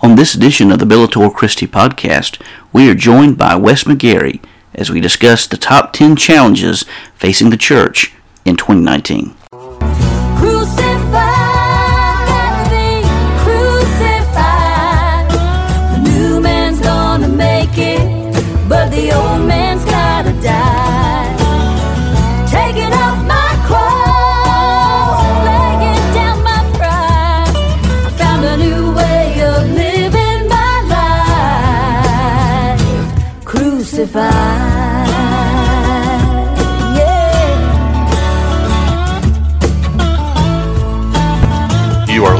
On this edition of the Bellator Christi podcast, we are joined by Wes McGarry as we discuss the top 10 challenges facing the church in 2019.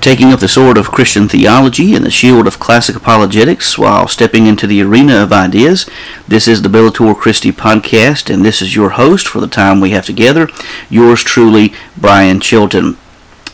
Taking up the sword of Christian theology and the shield of classic apologetics while stepping into the arena of ideas, this is the Bellator Christi podcast, and this is your host for the time we have together, yours truly, Brian Chilton.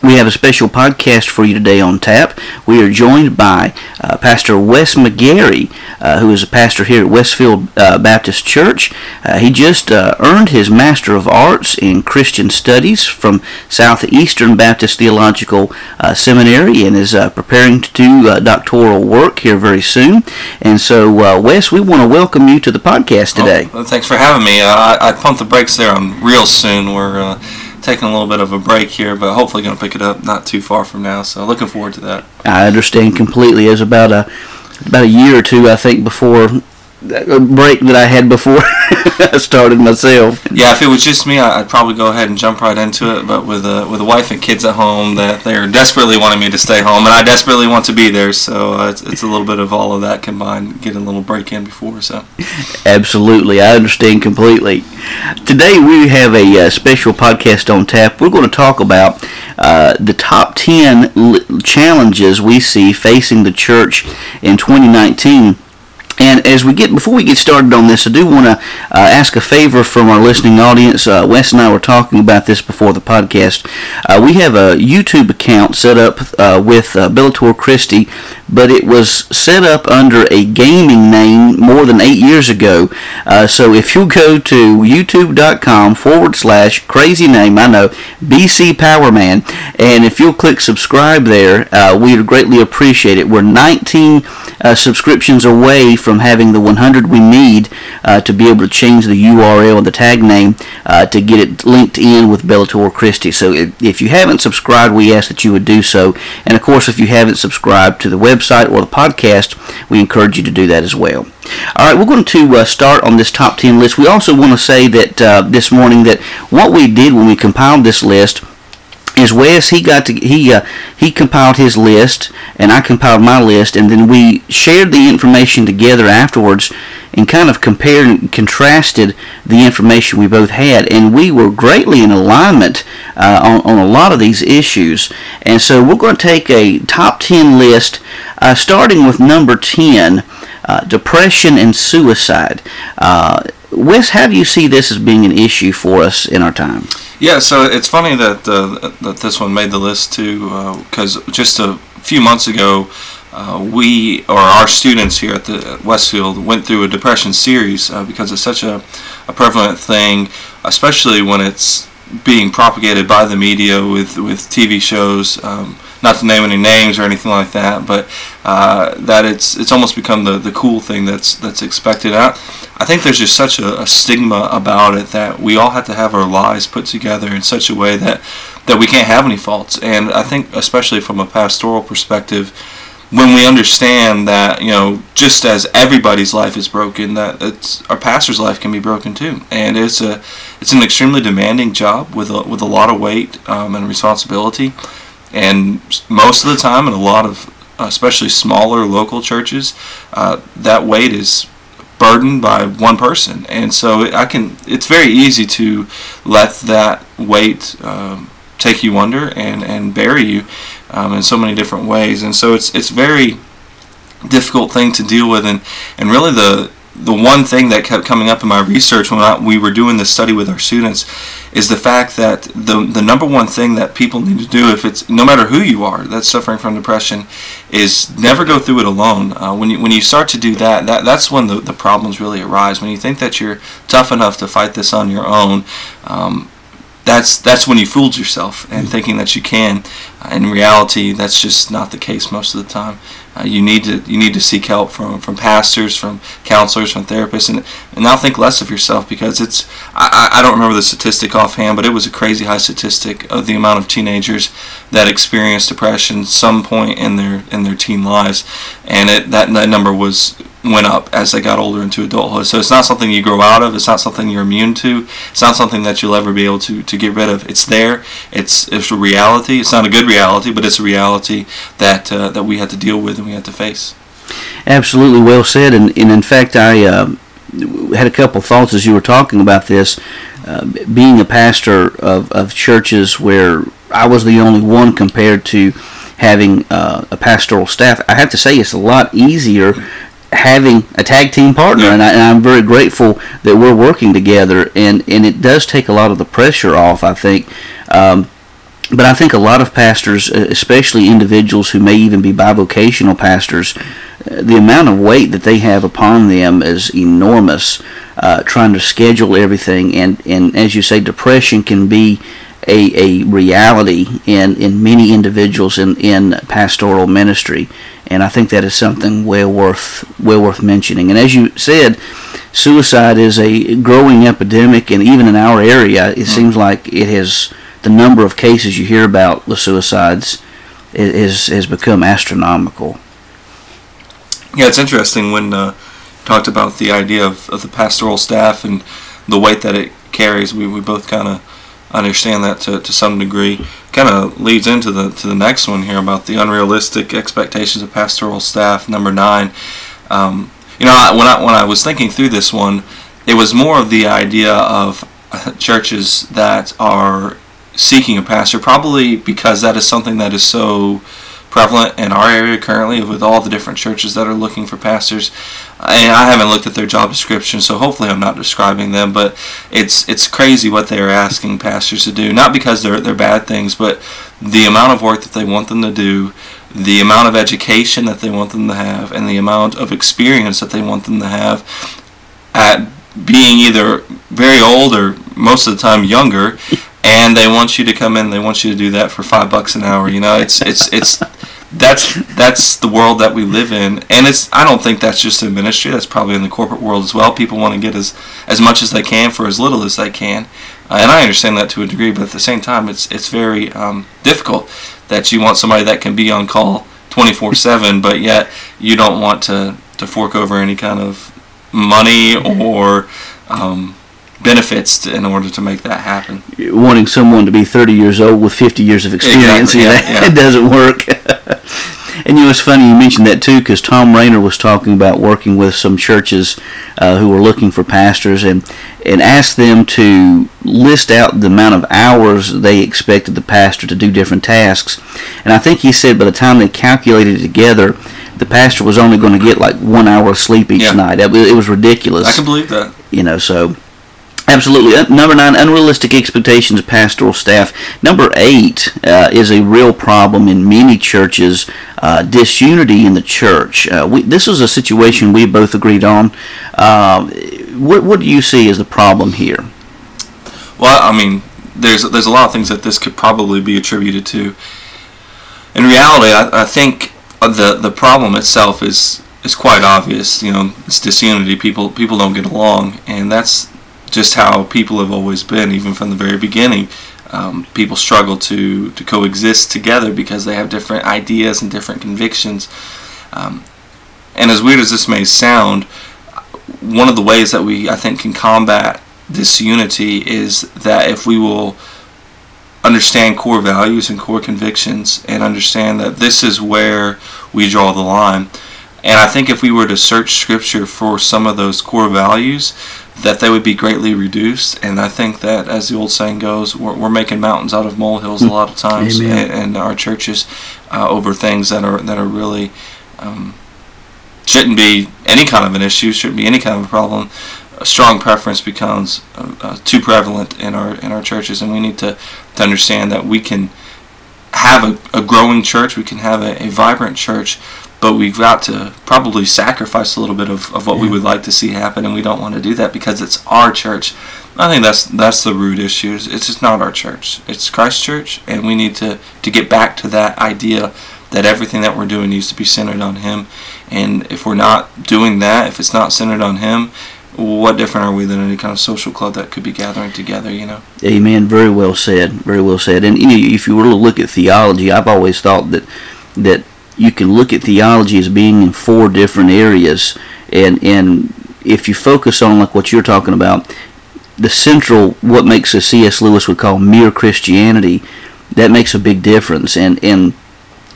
We have a special podcast for you today on tap. We are joined by uh, Pastor Wes McGarry, uh, who is a pastor here at Westfield uh, Baptist Church. Uh, he just uh, earned his Master of Arts in Christian Studies from Southeastern Baptist Theological uh, Seminary and is uh, preparing to do uh, doctoral work here very soon. And so, uh, Wes, we want to welcome you to the podcast today. Oh, well, thanks for having me. Uh, I, I pumped the brakes there on real soon. We're uh, taking a little bit of a break here, but hopefully going to pick it up not too far from now. So looking forward to that. I understand completely. It was about a about a year or two, I think, before a break that I had before I started myself. Yeah, if it was just me, I'd probably go ahead and jump right into it. But with a with a wife and kids at home, that they're desperately wanting me to stay home, and I desperately want to be there. So uh, it's, it's a little bit of all of that combined, getting a little break in before. So Absolutely, I understand completely. Today we have a uh, special podcast on tap. We're going to talk about uh, the top 10 l- challenges we see facing the church in 2019. And as we get before we get started on this, I do want to uh, ask a favor from our listening audience. Uh, Wes and I were talking about this before the podcast. Uh, we have a YouTube account set up uh, with uh, Bellator Christi, but it was set up under a gaming name more than eight years ago. Uh, so if you'll go to youtube.com forward slash crazy name, I know BC Powerman, and if you'll click subscribe there, we would greatly appreciate it. We're 19 uh, subscriptions away from having the 100 we need uh, to be able to change the URL and the tag name uh, to get it linked in with Bellator Christi. So if, if you haven't subscribed, we ask that you would do so. And of course, if you haven't subscribed to the website or the podcast, we encourage you to do that as well. All right, we're going to uh, start on this top 10 list. We also want to say that uh, this morning that what we did when we compiled this list is Wes he got to he uh, he compiled his list and I compiled my list and then we shared the information together afterwards and kind of compared and contrasted the information we both had and we were greatly in alignment uh, on, on a lot of these issues. And so we're going to take a top 10 list uh, starting with number 10 uh, depression and suicide. Uh, Wes how do you see this as being an issue for us in our time Yeah, so it's funny that uh, that this one made the list too, because just a few months ago, uh, we or our students here at the at Westfield went through a depression series uh, because it's such a, a prevalent thing, especially when it's being propagated by the media with with TV shows. Um, not to name any names or anything like that, but uh, that it's it's almost become the, the cool thing that's that's expected. I, I think there's just such a, a stigma about it that we all have to have our lives put together in such a way that that we can't have any faults. And I think especially from a pastoral perspective, when we understand that you know just as everybody's life is broken, that it's our pastor's life can be broken too. And it's a it's an extremely demanding job with a, with a lot of weight um, and responsibility and most of the time in a lot of especially smaller local churches uh, that weight is burdened by one person. And so i can it's very easy to let that weight um, take you under and, and bury you um, in so many different ways. And so it's it's very difficult thing to deal with. And, and really the the one thing that kept coming up in my research when I, we were doing this study with our students is the fact that the the number one thing that people need to do if it's no matter who you are that's suffering from depression is never go through it alone. Uh, when you when you start to do that, that that's when the, the problems really arise. When you think that you're tough enough to fight this on your own, um, that's that's when you fooled yourself and thinking that you can. Uh, in reality, that's just not the case most of the time. Uh, you need to you need to seek help from, from pastors, from counselors, from therapists, and and now think less of yourself because it's I, I don't remember the statistic offhand, but it was a crazy high statistic of the amount of teenagers that experience depression some point in their in their teen lives, and it that that number was went up as they got older into adulthood. So it's not something you grow out of. It's not something you're immune to. It's not something that you'll ever be able to, to get rid of. It's there. It's it's a reality. It's not a good reality, but it's a reality that uh, that we have to deal with and we have to face. Absolutely well said. And, and in fact, I uh, had a couple thoughts as you were talking about this. Uh, being a pastor of, of churches where I was the only one compared to having uh, a pastoral staff, I have to say it's a lot easier having a tag team partner, and, I, I'm very grateful that we're working together. And, and it does take a lot of the pressure off, I think. Um, but I think a lot of pastors, especially individuals who may even be bivocational pastors, uh, the amount of weight that they have upon them is enormous. Uh, trying to schedule everything, and, and as you say, depression can be a, a reality in, in many individuals in, in pastoral ministry, and I think that is something well worth well worth mentioning. And as you said, suicide is a growing epidemic, and even in our area, it seems like it has the number of cases you hear about with suicides is has become astronomical. Yeah, it's interesting when uh, talked about the idea of, of the pastoral staff and the weight that it carries. We, we both kind of understand that to, to some degree. Kind of leads into the to the next one here about the unrealistic expectations of pastoral staff. Number nine. Um, you know, when I when I was thinking through this one, it was more of the idea of churches that are seeking a pastor, probably because that is something that is so prevalent in our area currently with all the different churches that are looking for pastors. And I haven't looked at their job description, so hopefully I'm not describing them, but it's it's crazy what they are asking pastors to do. Not because they're they're bad things, but the amount of work that they want them to do, the amount of education that they want them to have, and the amount of experience that they want them to have at being either very old or most of the time younger and they want you to come in. They want you to do that for five bucks an hour. You know, it's it's it's that's that's the world that we live in, and it's. I don't think that's just in ministry. That's probably in the corporate world as well. People want to get as as much as they can for as little as they can, uh, and I understand that to a degree. But at the same time, it's it's very um, difficult that you want somebody that can be on call twenty four seven, but yet you don't want to to fork over any kind of money or um, benefits to, in order to make that happen. Wanting someone to be 30 years old with 50 years of experience, Exactly, yeah, yeah, yeah. it doesn't work. and you know, it's funny you mentioned that too, because Thom Rainer was talking about working with some churches uh, who were looking for pastors and and asked them to list out the amount of hours they expected the pastor to do different tasks. And I think he said by the time they calculated it together, the pastor was only going to get like one hour of sleep each Yeah. night. It was, it was ridiculous I can believe that. you know so absolutely Uh, number nine unrealistic expectations of pastoral staff number eight uh, is a real problem in many churches uh, disunity in the church uh, we, this is a situation we both agreed on uh, what, what do you see as the problem here Well, I mean, there's there's a lot of things that this could probably be attributed to. In reality, I, I think the the problem itself is is quite obvious. You know, it's disunity. People people don't get along, and that's just how people have always been, even from the very beginning. Um, people struggle to to coexist together because they have different ideas and different convictions. Um, and as weird as this may sound, one of the ways that we I think can combat this unity is that if we will understand core values and core convictions and understand that this is where we draw the line. And I think if we were to search scripture for some of those core values, that they would be greatly reduced. And I think that, as the old saying goes, we're, we're making mountains out of molehills a lot of times. In our churches uh, over things that are that are really um, shouldn't be any kind of an issue, shouldn't be any kind of a problem, a strong preference becomes uh, uh, too prevalent in our in our churches, and we need to, to understand that we can have a, a growing church, we can have a, a vibrant church, but we've got to probably sacrifice a little bit of, of what we would like to see happen, and we don't want to do that because it's our church. I think that's that's the root issue. is It's just not our church. It's Christ's church, and we need to, to get back to that idea that everything that we're doing needs to be centered on Him. And if we're not doing that, if it's not centered on Him, what different are we than any kind of social club that could be gathering together? You know. Amen. Very well said. Very well said. And you know, if you were to look at theology, I've always thought that that you can look at theology as being in four different areas, and and if you focus on like what you're talking about, the central what makes a C.S. Lewis would call mere Christianity, that makes a big difference. And and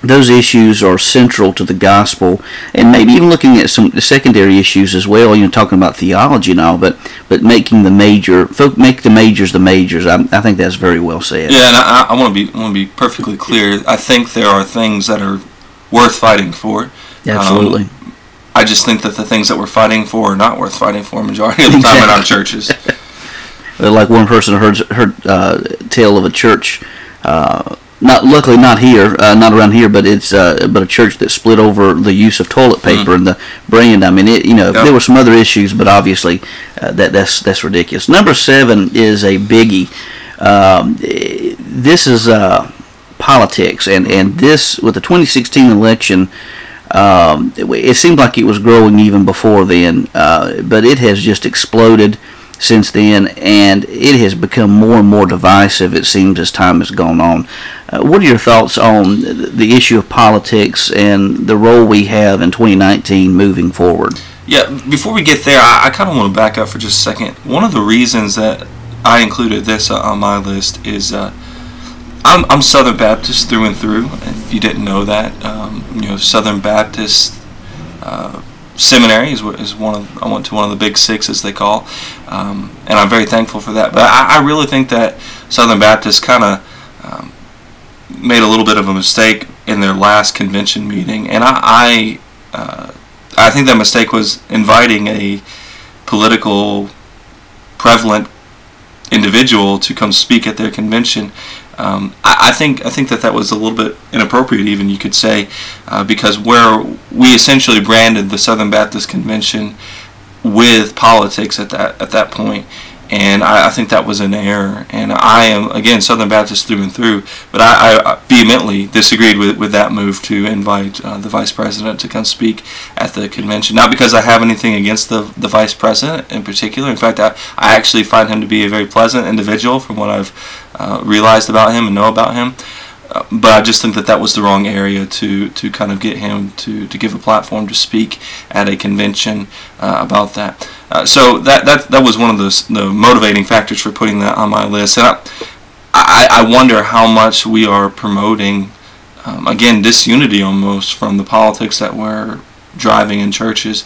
those issues are central to the gospel, and maybe even looking at some secondary issues as well. You know, talking about theology and all, but but making the major, make the majors the majors. I, I think that's very well said. Yeah, and I, I want to be want to be perfectly clear. I think there are things that are worth fighting for. Absolutely. Um, I just think that the things that we're fighting for are not worth fighting for majority of the time in our churches. Like one person heard heard uh, tale of a church. Uh, not luckily not here, uh, not around here, but it's uh, but a church that split over the use of toilet paper and the brand. I mean, it you know Yeah. there were some other issues, but obviously uh, that that's that's ridiculous. Number seven is a biggie. Um, this is uh, politics, and and this with the 2016 election. Um, it, it seemed like it was growing even before then, uh, but it has just exploded since then, and it has become more and more divisive. It seems as time has gone on. Uh, what are your thoughts on the issue of politics and the role we have in 2019 moving forward? Yeah, before we get there, I, I kind of want to back up for just a second. One of the reasons that I included this uh, on my list is uh, I'm, I'm Southern Baptist through and through. If you didn't know that, um, you know Southern Baptist uh, Seminary is, is one of I went to one of the big six as they call, um, and I'm very thankful for that. But I, I really think that Southern Baptist kind of um, made a little bit of a mistake in their last convention meeting, and I. I uh, I think that mistake was inviting a political, prevalent individual to come speak at their convention. Um, I, I think I think that that was a little bit inappropriate, even you could say, uh, because where we essentially branded the Southern Baptist Convention with politics at that at that point, and I, I think that was an error. And I am again Southern Baptist through and through, but I, I vehemently disagreed with, with that move to invite uh, the vice president to come speak at the convention. Not because I have anything against the the vice president in particular. In fact, I, I actually find him to be a very pleasant individual from what I've uh, realized about him and know about him. But I just think that that was the wrong area to, to kind of get him to, to give a platform to speak at a convention uh, about that. Uh, so that, that that was one of the, the motivating factors for putting that on my list. And I, I, I wonder how much we are promoting, um, again, disunity almost from the politics that we're driving in churches.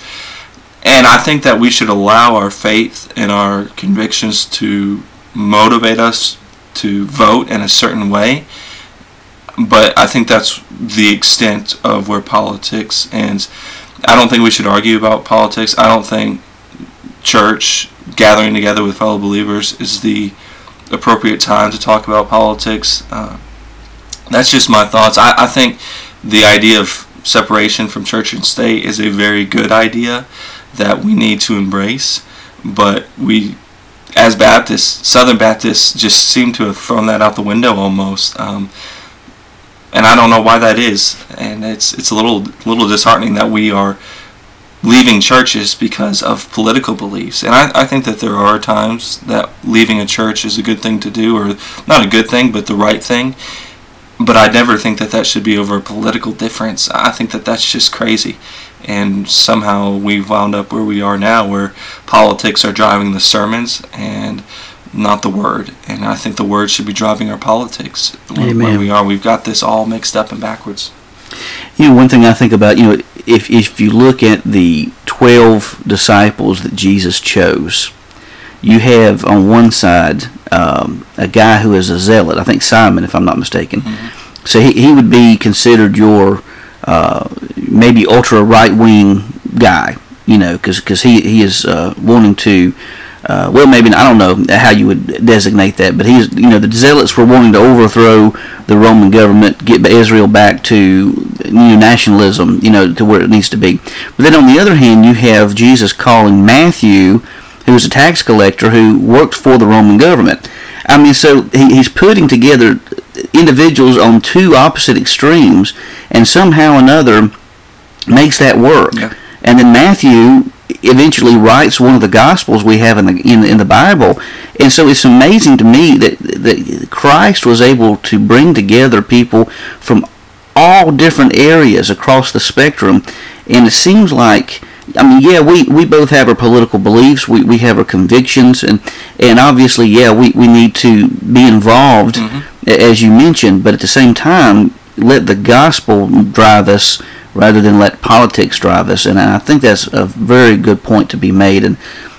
And I think that we should allow our faith and our convictions to motivate us to vote in a certain way. But I think that's the extent of where politics ends. I don't think we should argue about politics. I don't think church gathering together with fellow believers is the appropriate time to talk about politics. Uh, that's just my thoughts. I, I think the idea of separation from church and state is a very good idea that we need to embrace, but we, as Baptists, Southern Baptists, just seem to have thrown that out the window almost. Um, and I don't know why that is, and it's it's a little little disheartening that we are leaving churches because of political beliefs. And I, I think that there are times that leaving a church is a good thing to do, or not a good thing, but the right thing. But I never think that that should be over a political difference. I think that that's just crazy. And somehow we've wound up where we are now, where politics are driving the sermons and not the word. And I think the word should be driving our politics. Where, where we are, we've got this all mixed up and backwards. You know, one thing I think about, you know, if if you look at the twelve disciples that Jesus chose, you have on one side um, a guy who is a zealot. I think Simon, if I'm not mistaken. So he, he would be considered your uh, maybe ultra right wing guy. You you know, because he he is uh, wanting to. Uh, well, maybe I don't know how you would designate that, but he's you know the zealots were wanting to overthrow the Roman government, get Israel back to know, nationalism, you know, to where it needs to be. But then on the other hand, you have Jesus calling Matthew, who was a tax collector who worked for the Roman government. I mean, so he, he's putting together individuals on two opposite extremes, and somehow or another makes that work. Yeah. And then Matthew eventually writes one of the gospels we have in the in, in the Bible, and so it's amazing to me that that Christ was able to bring together people from all different areas across the spectrum, and it seems like. I mean, yeah, we, we both have our political beliefs, we, we have our convictions, and, and obviously, yeah, we, we need to be involved, mm-hmm. a- as you mentioned, but at the same time, let the gospel drive us rather than let politics drive us. And I think that's a very good point to be made, and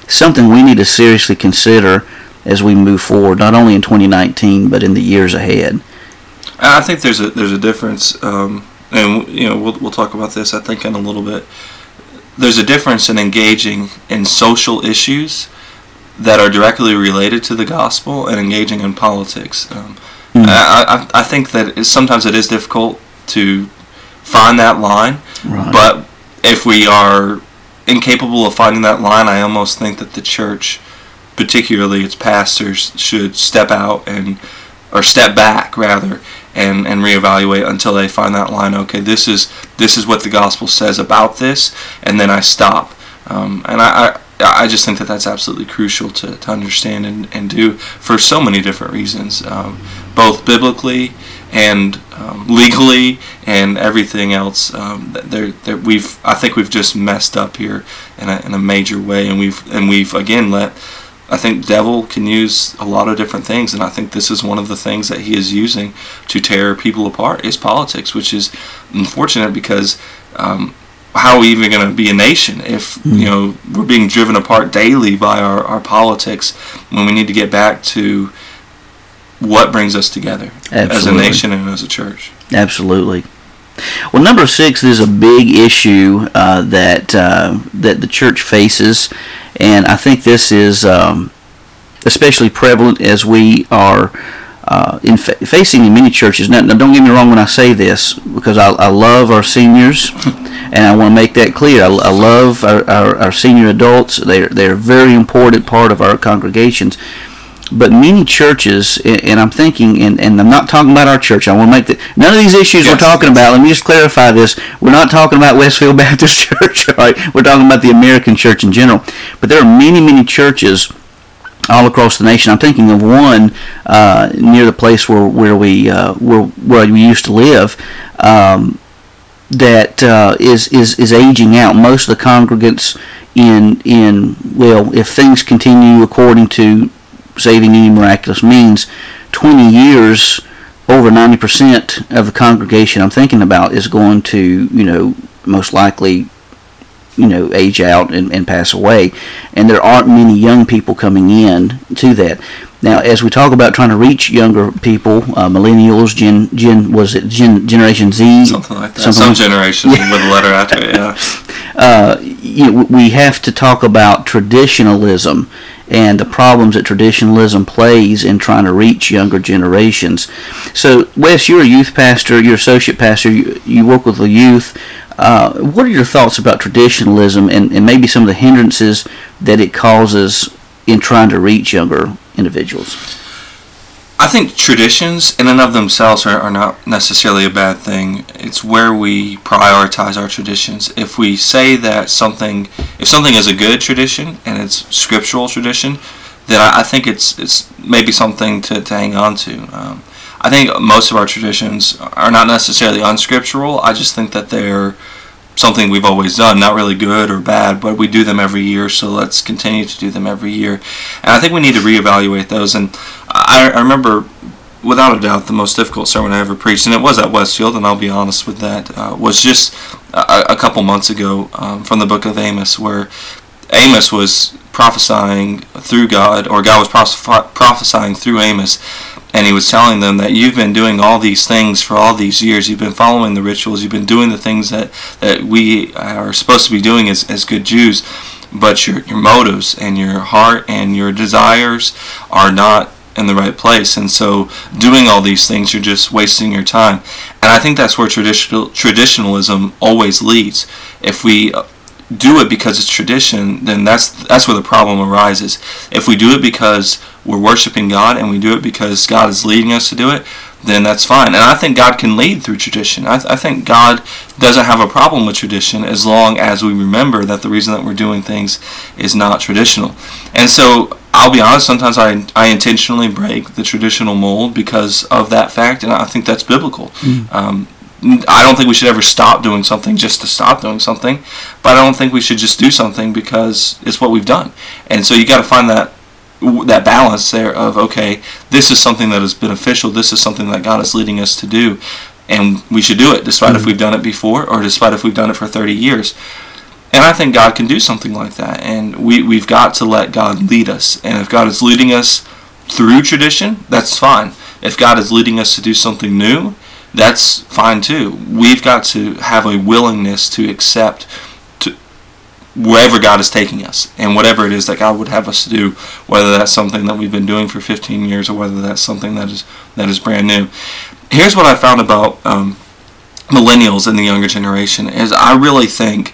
something we need to seriously consider as we move forward, not only in 2019, but in the years ahead. I think there's a there's a difference, um, and you know we'll we'll talk about this I think in a little bit. There's a difference in engaging in social issues that are directly related to the gospel and engaging in politics. Um, I, I I think that it, sometimes it is difficult to find that line, Right. but if we are incapable of finding that line, I almost think that the church, particularly its pastors, should step out and or step back rather and and reevaluate until they find that line. Okay, this is this is what the gospel says about this, and then I stop. Um, and I, I I just think that that's absolutely crucial to, to understand and, and do for so many different reasons, um, both biblically and um, legally and everything else. Um, th- there, there, we've I think we've just messed up here in a, in a major way, and we've and we've again let I think devil can use a lot of different things, and I think this is one of the things that he is using to tear people apart is politics, which is unfortunate because um, how are we even going to be a nation if you know we're being driven apart daily by our, our politics when we need to get back to what brings us together as a nation and as a church. Absolutely. Well, number six is a big issue uh, that uh, that the church faces, and I think this is um, especially prevalent as we are uh, in fa- facing in many churches. Now, now, don't get me wrong when I say this, because I, I love our seniors, and I want to make that clear. I, I love our, our, our senior adults. They're they're a very important part of our congregations but many churches, and I'm thinking, and, and I'm not talking about our church. I want to make that none of these issues we're talking about. Let me just clarify this: we're not talking about Westfield Baptist Church. All right, we're talking about the American church in general. But there are many, many churches all across the nation. I'm thinking of one uh, near the place where where we uh, where where we used to live. Um, that uh, is is is aging out. Most of the congregants in in well, if things continue according to saving any miraculous means, 20 years, over 90% of the congregation I'm thinking about is going to you know most likely you know age out and, and pass away, and there aren't many young people coming in to that. Now, as we talk about trying to reach younger people, uh, millennials, Gen, Gen, was it Gen, Generation Z, Something like that. Something Some like- generation with a letter after it. Yeah. uh, you know, we have to talk about traditionalism and the problems that traditionalism plays in trying to reach younger generations. So, Wes, you're a youth pastor, you're associate pastor, you, you work with the youth. Uh, what are your thoughts about traditionalism and, and maybe some of the hindrances that it causes in trying to reach younger individuals? I think traditions in and of themselves are, are not necessarily a bad thing. It's where we prioritize our traditions. If we say that something, if something is a good tradition and it's scriptural tradition, then I, I think it's it's maybe something to, to hang on to. Um, I think most of our traditions are not necessarily unscriptural. I just think that they're something we've always done, not really good or bad, but we do them every year, so let's continue to do them every year. And I think we need to reevaluate those. And I, I remember, without a doubt, the most difficult sermon I ever preached, and it was at Westfield, and I'll be honest with that, uh, was just a, a couple months ago um, from the book of Amos, where Amos was prophesying through God, or God was prophes- prophesying through Amos and he was telling them that you've been doing all these things for all these years. You've been following the rituals. You've been doing the things that, that we are supposed to be doing as, as good Jews. But your, your motives and your heart and your desires are not in the right place. And so doing all these things, you're just wasting your time. And I think that's where traditional traditionalism always leads. If we do it because it's tradition, then that's that's where the problem arises. If we do it because we're worshiping God and we do it because God is leading us to do it, then that's fine. And I think God can lead through tradition. I, th- I think God doesn't have a problem with tradition as long as we remember that the reason that we're doing things is not traditional. And so I'll be honest, sometimes I, I intentionally break the traditional mold because of that fact, and I think that's biblical. Mm. Um, I don't think we should ever stop doing something just to stop doing something, but I don't think we should just do something because it's what we've done. And so you got to find that that balance there of okay, this is something that is beneficial. This is something that God is leading us to do, and we should do it despite mm-hmm. if we've done it before or despite if we've done it for 30 years. And I think God can do something like that, and we we've got to let God lead us. And if God is leading us through tradition, that's fine. If God is leading us to do something new, that's fine too. We've got to have a willingness to accept to wherever God is taking us and whatever it is that God would have us to do, whether that's something that we've been doing for 15 years or whether that's something that is that is brand new. Here's what I found about um, millennials and the younger generation is I really think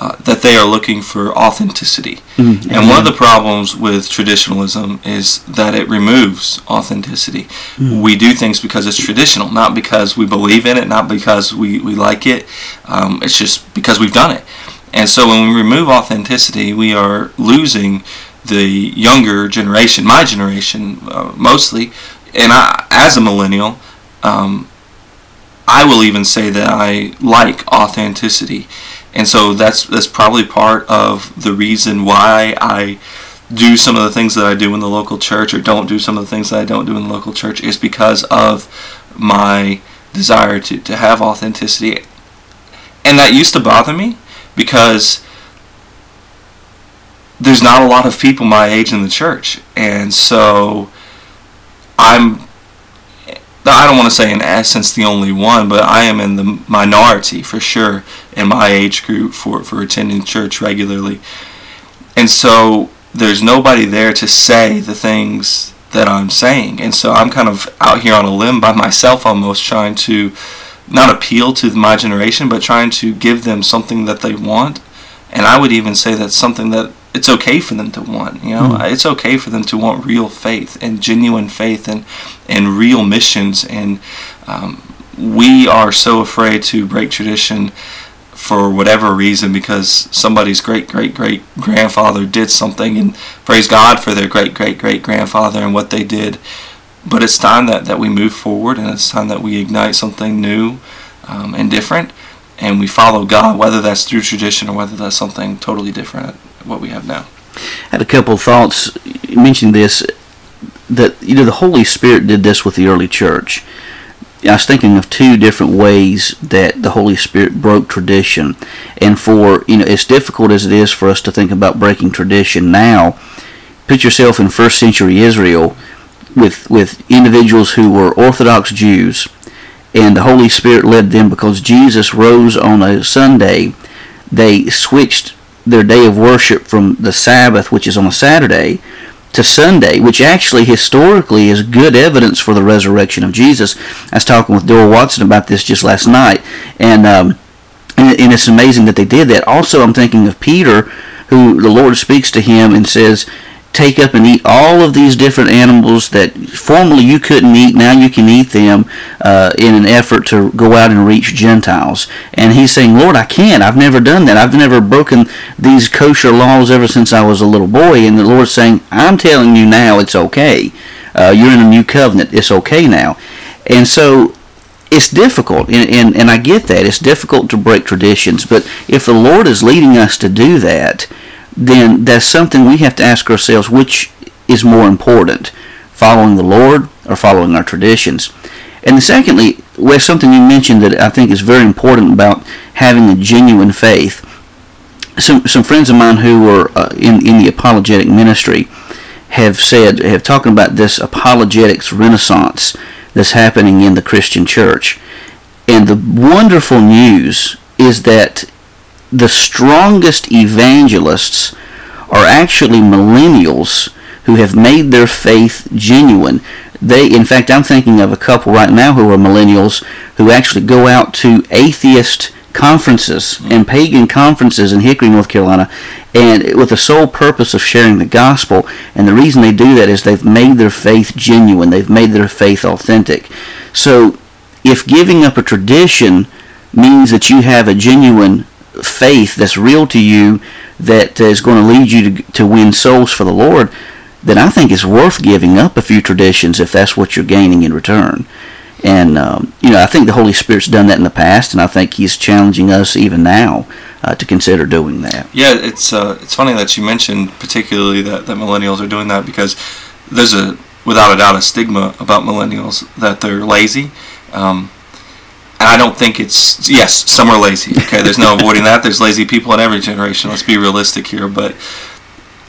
uh, that they are looking for authenticity. Mm-hmm. And one of the problems with traditionalism is that it removes authenticity. Mm-hmm. We do things because it's traditional, not because we believe in it, not because we, we like it. Um, it's just because we've done it. And so when we remove authenticity, we are losing the younger generation, my generation uh, mostly. And I, as a millennial, um, I will even say that I like authenticity and so that's that's probably part of the reason why I do some of the things that I do in the local church or don't do some of the things that I don't do in the local church is because of my desire to, to have authenticity. And that used to bother me because there's not a lot of people my age in the church. And so I'm I don't want to say in essence the only one, but I am in the minority for sure in my age group for, for attending church regularly. And so there's nobody there to say the things that I'm saying. And so I'm kind of out here on a limb by myself almost trying to not appeal to my generation, but trying to give them something that they want. And I would even say that's something that it's okay for them to want. You know, mm. it's okay for them to want real faith and genuine faith and and real missions. And um, we are so afraid to break tradition for whatever reason because somebody's great great great grandfather did something and praise God for their great great great grandfather and what they did. But it's time that, that we move forward and it's time that we ignite something new um, and different and we follow God, whether that's through tradition or whether that's something totally different what we have now. I had a couple of thoughts. You mentioned this that you know the Holy Spirit did this with the early church. I was thinking of two different ways that the Holy Spirit broke tradition, and for you know as difficult as it is for us to think about breaking tradition now, put yourself in first century Israel with with individuals who were Orthodox Jews, and the Holy Spirit led them because Jesus rose on a Sunday. They switched their day of worship from the Sabbath, which is on a Saturday, to Sunday, which actually historically is good evidence for the resurrection of Jesus. I was talking with Doral Watson about this just last night, and um, and, and it's amazing that they did that. Also, I'm thinking of Peter, who the Lord speaks to him and says, take up and eat all of these different animals that formerly you couldn't eat. Now you can eat them uh, in an effort to go out and reach Gentiles. And he's saying, Lord, I can't. I've never done that. I've never broken these kosher laws ever since I was a little boy. And the Lord's saying, I'm telling you now it's okay. Uh, you're in a new covenant. It's okay now. And so it's difficult, and, and, and I get that. It's difficult to break traditions, but if the Lord is leading us to do that, then that's something we have to ask ourselves which is more important, following the Lord or following our traditions. And secondly, Wes, something you mentioned that I think is very important about having a genuine faith. Some, some friends of mine who were uh, in, in the apologetic ministry have said have talking about this apologetics renaissance that's happening in the Christian church. And the wonderful news is that the strongest evangelists are actually millennials who have made their faith genuine. They, in fact, I'm thinking of a couple right now who are millennials who actually go out to atheist conferences and pagan conferences in Hickory, North Carolina, and with the sole purpose of sharing the gospel. And the reason they do that is they've made their faith genuine. They've made their faith authentic. So, if giving up a tradition means that you have a genuine faith that's real to you, that is going to lead you to, to win souls for the Lord, then I think it's worth giving up a few traditions if that's what you're gaining in return. And um, you know, I think the Holy Spirit's done that in the past, and I think He's challenging us even now uh, to consider doing that. Yeah, it's uh, it's funny that you mentioned particularly that, that millennials are doing that because there's a without a doubt a stigma about millennials that they're lazy. Um, and I don't think it's yes, some are lazy. Okay, there's no avoiding that. There's lazy people in every generation. Let's be realistic here, but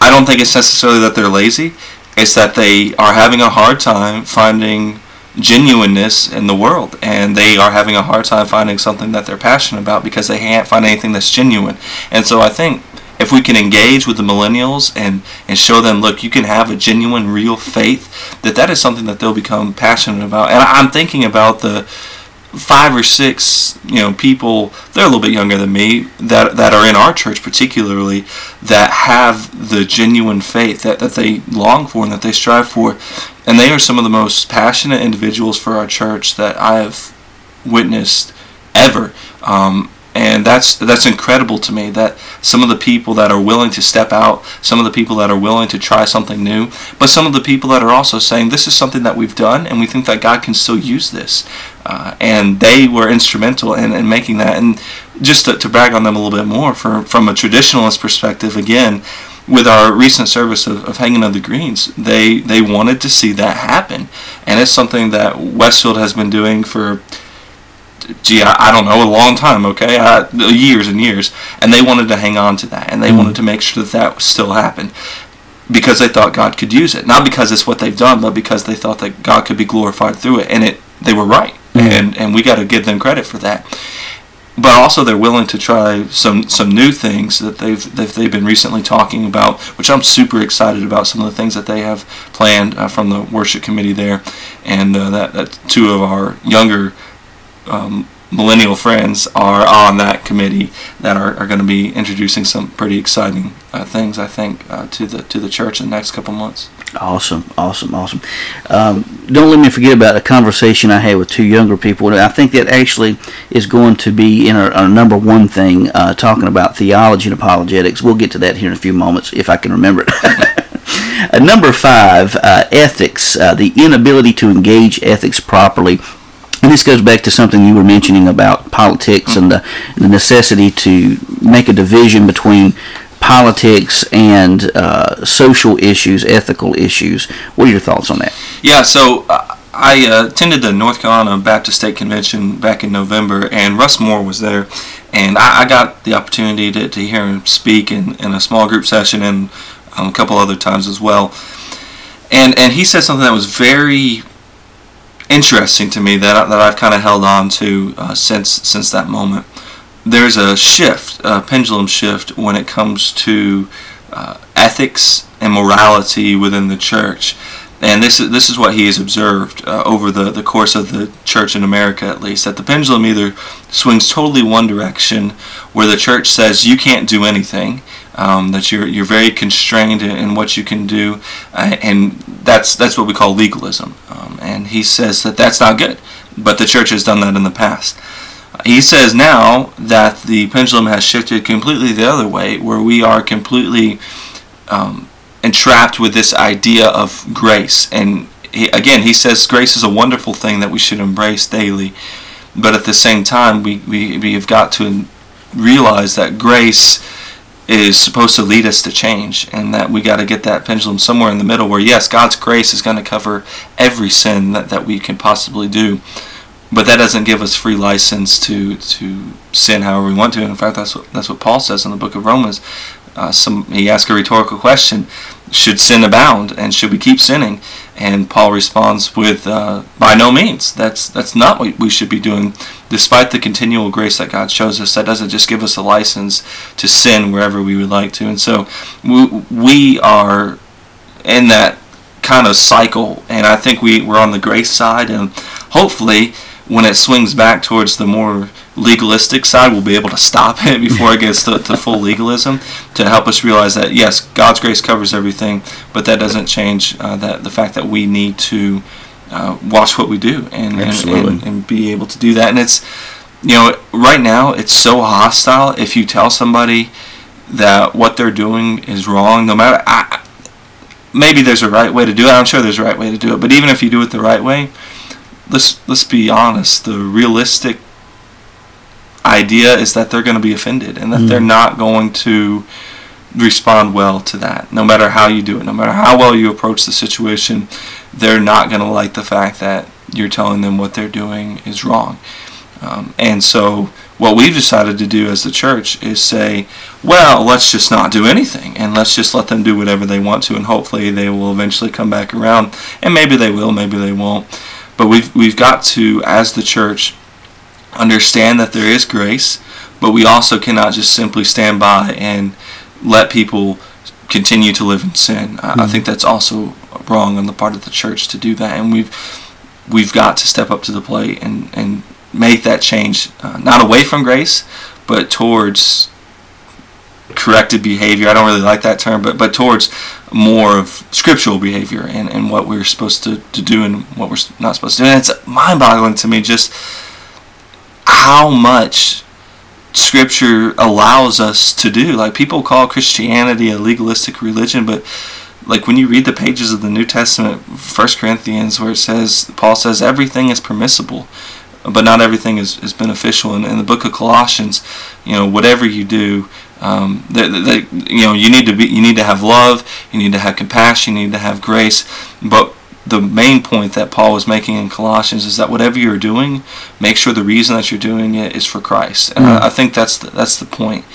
I don't think it's necessarily that they're lazy. It's that they are having a hard time finding genuineness in the world and they are having a hard time finding something that they're passionate about because they can't find anything that's genuine. And so I think if we can engage with the millennials and, and show them, look, you can have a genuine, real faith, that that is something that they'll become passionate about. And I'm thinking about the five or six, you know, people, they're a little bit younger than me, that, that are in our church particularly, that have the genuine faith that, that they long for and that they strive for. And they are some of the most passionate individuals for our church that I have witnessed ever. Um, and that's that's incredible to me that some of the people that are willing to step out some of the people that are willing to try something new but some of the people that are also saying this is something that we've done and we think that god can still use this uh, and they were instrumental in, in making that. And just to, to brag on them a little bit more for, from a traditionalist perspective again with our recent service of, of hanging of the greens they they wanted to see that happen. And it's something that westfield has been doing for gee, I, I, don't know, a long time, okay, uh, years and years, and they wanted to hang on to that, and they mm wanted to make sure that that still happened. Because they thought God could use it, not because it's what they've done, but because they thought that God could be glorified through it, and it they were right, mm and and we got to give them credit for that. But also, they're willing to try some, some new things that they've, that they've been recently talking about, which I'm super excited about. Some of the things that they have planned uh, from the worship committee there, and uh, that, that two of our younger um, millennial friends are on that committee that are, are going to be introducing some pretty exciting uh, things, I think, uh, to the to the church in the next couple months. Awesome, awesome, awesome. Um, don't let me forget about a conversation I had with two younger people. I think that actually is going to be in our, our number one thing, uh, talking about theology and apologetics. We'll get to that here in a few moments if I can remember it. Uh, number five, uh, ethics, uh, the inability to engage ethics properly and this goes back to something you were mentioning about politics and the, the necessity to make a division between politics and uh, social issues, ethical issues. What are your thoughts on that? Yeah, so uh, I uh, attended the North Carolina Baptist State Convention back in November, and Russ Moore was there. And I, I got the opportunity to, to hear him speak in, in a small group session and um, a couple other times as well. And, and he said something that was very interesting to me that that I've kind of held on to uh, since since that moment. There's a shift, a pendulum shift when it comes to uh, ethics and morality within the church. And this is this is what he has observed uh, over the, the course of the church in America, at least, that the pendulum either swings totally one direction, where the church says you can't do anything, um, that you're you're very constrained in, in what you can do, uh, and that's that's what we call legalism. Um, and he says that that's not good, but the church has done that in the past. He says now that the pendulum has shifted completely the other way, where we are completely um, entrapped with this idea of grace. And he, again, he says grace is a wonderful thing that we should embrace daily, but at the same time, we, we, we have got to realize that grace is supposed to lead us to change and that we got to get that pendulum somewhere in the middle where yes god's grace is going to cover every sin that, that we can possibly do but that doesn't give us free license to to sin however we want to. In fact that's what that's what paul says in the book of romans uh, some he asked a rhetorical question: Should sin abound, and should we keep sinning? And Paul responds with, uh, "By no means. That's that's not what we should be doing. Despite the continual grace that God shows us, that doesn't just give us a license to sin wherever we would like to. And so we, we are in that kind of cycle, and I think we we're on the grace side, and hopefully when it swings back towards the more legalistic side, we'll be able to stop it before it gets to, to full legalism to help us realize that yes, God's grace covers everything, but that doesn't change uh, that the fact that we need to uh, watch what we do and, and, and and be able to do that. And it's you know right now it's so hostile. If you tell somebody that what they're doing is wrong, no matter I, maybe there's a right way to do it. I'm sure there's a right way to do it, but even if you do it the right way, let's let's be honest. The realistic idea is that they're going to be offended and that they're not going to respond well to that. No matter how you do it, no matter how well you approach the situation, they're not going to like the fact that you're telling them what they're doing is wrong. Um, and so, what we've decided to do as the church is say, well, let's just not do anything and let's just let them do whatever they want to, and hopefully they will eventually come back around. And maybe they will, maybe they won't. But we've we've got to, as the church, understand that there is grace, but we also cannot just simply stand by and let people continue to live in sin. I, I think that's also wrong on the part of the church to do that, and we've we've got to step up to the plate and and make that change, uh, not away from grace, but towards corrected behavior. I don't really like that term, but but towards more of scriptural behavior and, and what we're supposed to, to do and what we're not supposed to do. And it's mind-boggling to me just how much scripture allows us to do. Like people call Christianity a legalistic religion, but like when you read the pages of the New Testament, First Corinthians, where it says Paul says everything is permissible, but not everything is, is beneficial. And in the book of Colossians, you know, whatever you do, um, that, you know, you need to be, you need to have love, you need to have compassion, you need to have grace, but the main point that Paul was making in Colossians is that whatever you're doing, make sure the reason that you're doing it is for Christ. And I, mm. I think that's the, that's the point.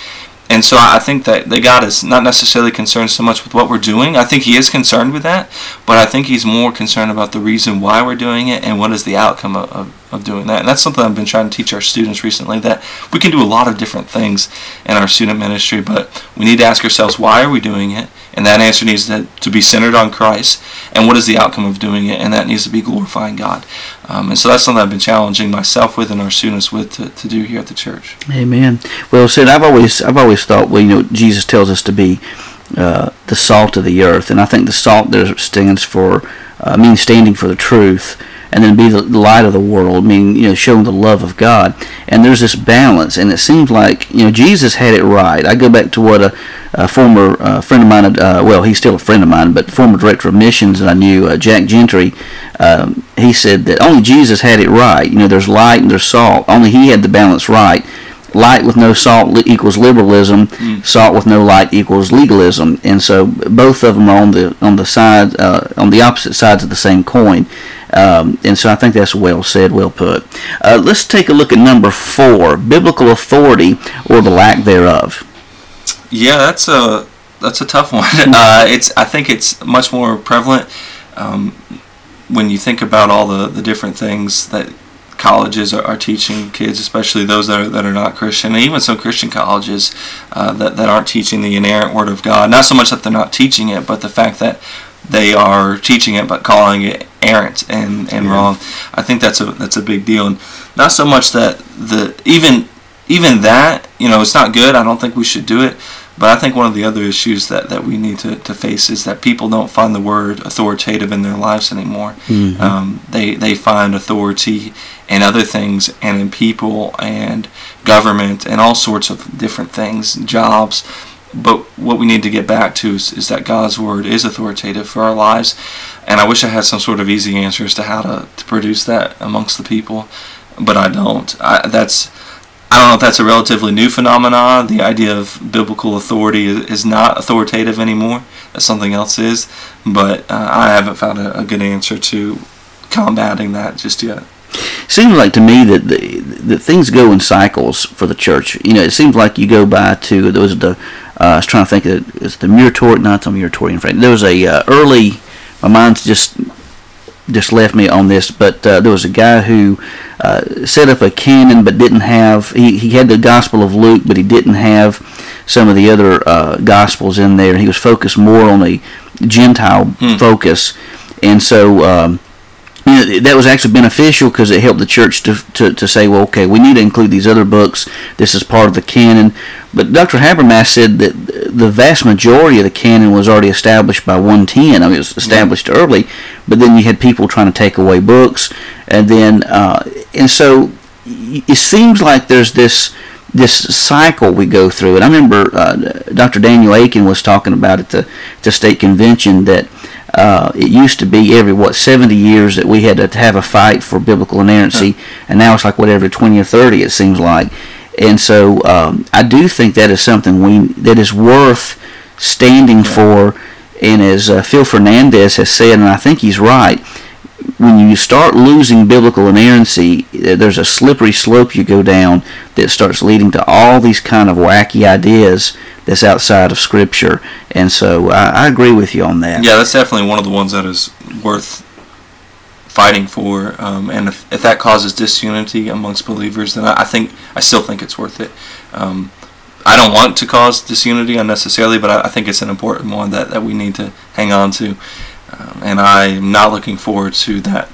And so I think that, that God is not necessarily concerned so much with what we're doing. I think He is concerned with that, but I think He's more concerned about the reason why we're doing it and what is the outcome of, of, of doing that. And that's something I've been trying to teach our students recently that we can do a lot of different things in our student ministry, but we need to ask ourselves why are we doing it? And that answer needs to, to be centered on Christ. And what is the outcome of doing it? And that needs to be glorifying God. Um, and so that's something I've been challenging myself with and our students with to, to do here at the church. Amen. Well, Sid, I've always I've always thought, well, you know, Jesus tells us to be uh, the salt of the earth, and I think the salt there stands for uh, means standing for the truth, and then be the light of the world, meaning you know showing the love of God. And there's this balance, and it seems like you know Jesus had it right. I go back to what a, a former uh, friend of mine, uh, well, he's still a friend of mine, but former director of missions that I knew, uh, Jack Gentry. Um, he said that only Jesus had it right. You know, there's light and there's salt. Only he had the balance right light with no salt li- equals liberalism. Salt with no light equals legalism. And so both of them are on the on the side uh, on the opposite sides of the same coin. Um, and so I think that's well said, well put. Uh, let's take a look at number four: biblical authority or the lack thereof. Yeah, that's a that's a tough one. Uh, it's I think it's much more prevalent um, when you think about all the, the different things that colleges are, are teaching kids, especially those that are, that are not Christian, and even some Christian colleges uh, that, that aren't teaching the inerrant Word of God. Not so much that they're not teaching it, but the fact that they are teaching it but calling it errant and, and wrong. I think that's a that's a big deal, and not so much that the even even that you know it's not good. I don't think we should do it. But I think one of the other issues that, that we need to, to face is that people don't find the word authoritative in their lives anymore. Um, they, they find authority in other things and in people and government and all sorts of different things, jobs. But what we need to get back to is, is that God's word is authoritative for our lives. And I wish I had some sort of easy answer as to how to, to produce that amongst the people, but I don't. I, that's I don't know if that's a relatively new phenomenon. The idea of biblical authority is, not authoritative anymore. Something else is. But uh, I haven't found a, a good answer to combating that just yet. seems like to me that the, things go in cycles for the church. You know, it seems like you go by to was the Uh, I was trying to think of it's the Muratorian, not the Muratorian frame. There was a uh, early. My mind's just just left me on this, but uh, there was a guy who uh, set up a canon but didn't have. He, he had the Gospel of Luke, but he didn't have some of the other uh, Gospels in there. He was focused more on the Gentile focus, and so. Um, you know, that was actually beneficial because it helped the church to, to, to say, well, okay, we need to include these other books. This is part of the canon. But Dr. Habermas said that the vast majority of the canon was already established by 110. I mean, it was established early, but then you had people trying to take away books, and then uh, and so it seems like there's this this cycle we go through. And I remember uh, Dr. Daniel Akin was talking about at the, the state convention that uh, it used to be every what 70 years that we had to have a fight for biblical inerrancy, and now it's like whatever 20 or 30 it seems like. And so um, I do think that is something we that is worth standing for. And as uh, Phil Fernandes has said, and I think he's right, when you start losing biblical inerrancy, there's a slippery slope you go down that starts leading to all these kind of wacky ideas that's outside of Scripture. And so I, I agree with you on that. Yeah, that's definitely one of the ones that is worth fighting for. Um, and if, if that causes disunity amongst believers, then I, I think I still think it's worth it. Um, I don't want to cause disunity unnecessarily, but I, I think it's an important one that, that we need to hang on to. Um, and I'm not looking forward to that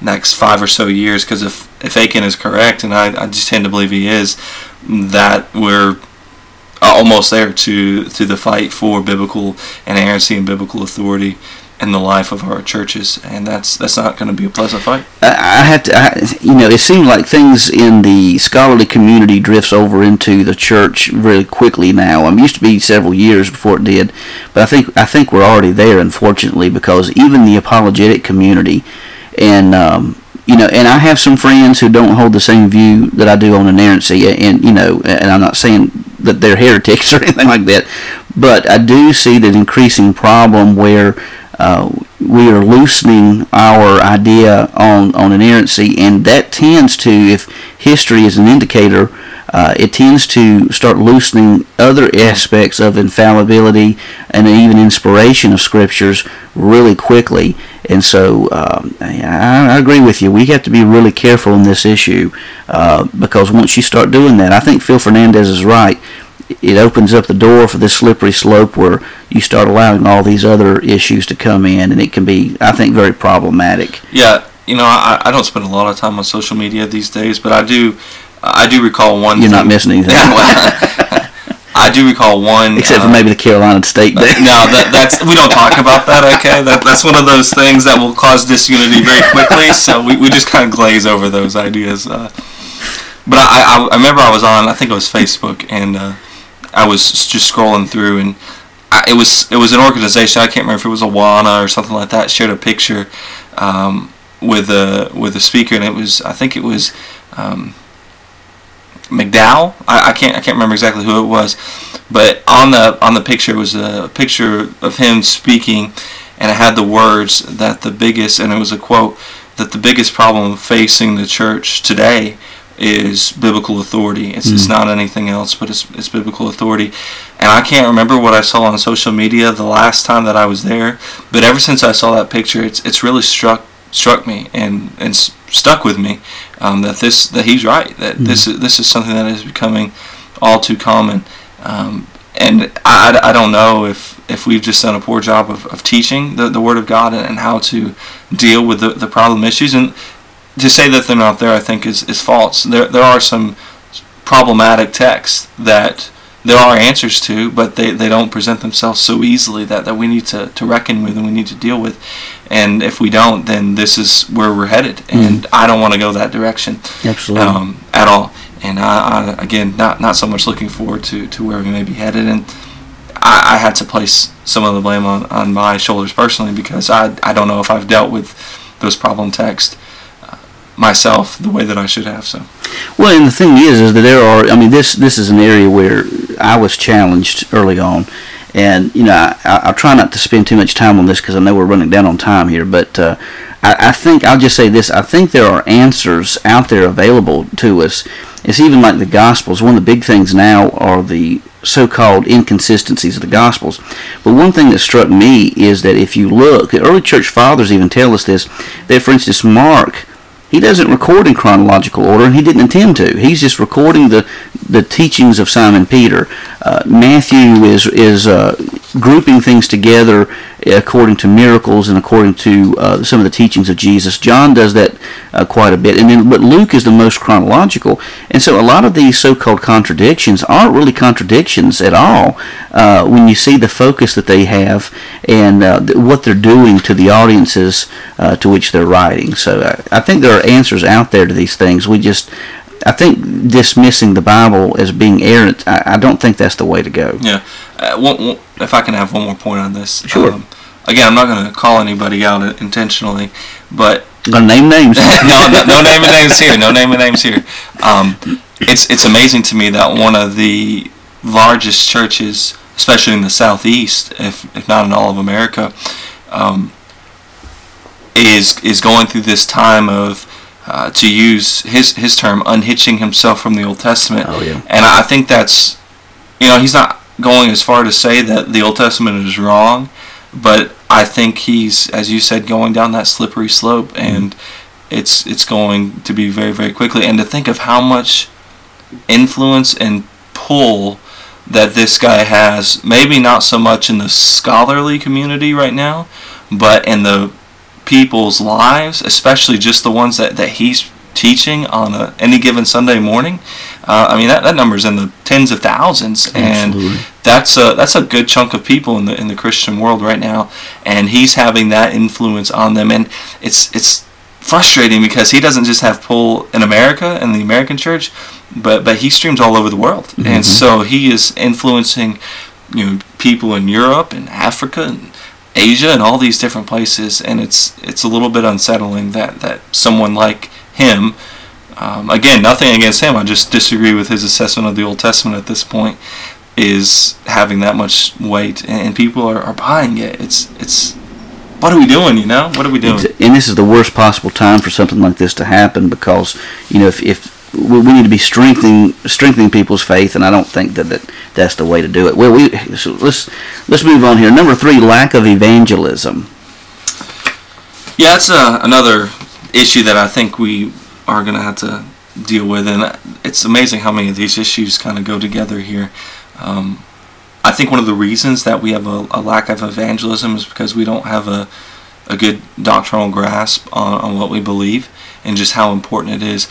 next five or so years because if, if Akin is correct, and I, I just tend to believe he is, that we're almost there to to the fight for biblical inerrancy and biblical authority in the life of our churches, and that's that's not going to be a pleasant fight. I I have to, I, you know, it seems like things in the scholarly community drifts over into the church really quickly now. I mean, it used to be several years before it did, but I think I think we're already there, unfortunately, because even the apologetic community, and um, you know, and I have some friends who don't hold the same view that I do on inerrancy, and you know, and I'm not saying that they're heretics or anything like that, but I do see that increasing problem where uh, we are loosening our idea on, on inerrancy, and that tends to, if history is an indicator, uh, it tends to start loosening other aspects of infallibility and even inspiration of scriptures really quickly. And so um, I, I agree with you. We have to be really careful in this issue uh, because once you start doing that, I think Phil Fernandes is right it opens up the door for this slippery slope where you start allowing all these other issues to come in, and it can be, I think, very problematic. Yeah, you know, I, I don't spend a lot of time on social media these days, but I do I do recall one. You're thing. not missing anything. I do recall one, Except for uh, maybe the Carolina State Day. no, that, that's we don't talk about that. Okay, that, that's one of those things that will cause disunity very quickly. So we, we just kind of glaze over those ideas. Uh, but I, I, I remember I was on I think it was Facebook and uh, I was just scrolling through and I, it was it was an organization I can't remember if it was Awana or something like that shared a picture um, with a with a speaker and it was I think it was. Um, McDowell. I, I can't I can't remember exactly who it was, but on the on the picture was a picture of him speaking, and it had the words that the biggest and it was a quote that the biggest problem facing the church today is biblical authority. It's, it's not anything else, but it's, it's biblical authority. And I can't remember what I saw on social media the last time that I was there, but ever since I saw that picture, it's it's really struck struck me and and s- stuck with me um, that this that he's right that this is this is something that is becoming all too common um, and I, I don't know if if we've just done a poor job of, of teaching the, the word of God and, and how to deal with the, the problem issues and to say that they're not there I think is, is false there there are some problematic texts that there are answers to, but they, they don't present themselves so easily that, that we need to, to reckon with and we need to deal with. And if we don't, then this is where we're headed. And I don't want to go that direction Absolutely. um, at all. And I, I, again, not, not so much looking forward to, to where we may be headed. And I, I had to place some of the blame on, on my shoulders personally because I, I don't know if I've dealt with those problem texts myself the way that I should have. So. Well, and the thing is, is that there are. I mean, this this is an area where I was challenged early on, and you know, I, I'll try not to spend too much time on this because I know we're running down on time here. But uh, I, I think I'll just say this: I think there are answers out there available to us. It's even like the Gospels. One of the big things now are the so-called inconsistencies of the Gospels. But one thing that struck me is that if you look, the early church fathers even tell us this, that for instance, Mark, he doesn't record in chronological order, and he didn't intend to. He's just recording the the teachings of Simon Peter. Uh, Matthew is is uh, grouping things together according to miracles and according to uh, some of the teachings of Jesus. John does that uh, quite a bit, and then but Luke is the most chronological, and so a lot of these so-called contradictions aren't really contradictions at all uh, when you see the focus that they have and uh, th- what they're doing to the audiences uh, to which they're writing. So uh, I think there are answers out there to these things. We just I think dismissing the Bible as being errant, I, I don't think that's the way to go. Yeah. Uh, one, one, if I can have one more point on this. Um, Sure. again, I'm not going to call anybody out intentionally, but gonna name names. no, no, no name and names here. No name and names here. Um, it's it's amazing to me that one of the largest churches, especially in the southeast, if if not in all of America, um, is is going through this time of. Uh, to use his his term, unhitching himself from the Old Testament, Oh, yeah. and I think that's, you know, he's not going as far to say that the Old Testament is wrong, but I think he's, as you said, going down that slippery slope, and it's it's going to be very very quickly. And to think of how much influence and pull that this guy has, maybe not so much in the scholarly community right now, but in the people's lives, especially just the ones that, that he's teaching on a, any given Sunday morning. Uh, I mean, that, that number's in the tens of thousands, Absolutely. and that's a that's a good chunk of people in the in the Christian world right now. And he's having that influence on them, and it's it's frustrating because he doesn't just have pull in America and the American church, but but he streams all over the world, and so he is influencing you know people in Europe and Africa and Asia and all these different places, and it's it's a little bit unsettling that that someone like him. Um, again, nothing against him. I just disagree with his assessment of the Old Testament at this point. Is having that much weight, and, and people are, are buying it. It's it's what are we doing? You know, what are we doing? and this is the worst possible time for something like this to happen because you know if, if we, we need to be strengthening strengthening people's faith, and I don't think that, that that's the way to do it. Well, we so let's let's move on here. Number three, lack of evangelism. Yeah, that's uh, another issue that I think we are going to have to deal with, and it's amazing how many of these issues kind of go together here. Um, I think one of the reasons that we have a, a lack of evangelism is because we don't have a, a good doctrinal grasp on, on what we believe and just how important it is.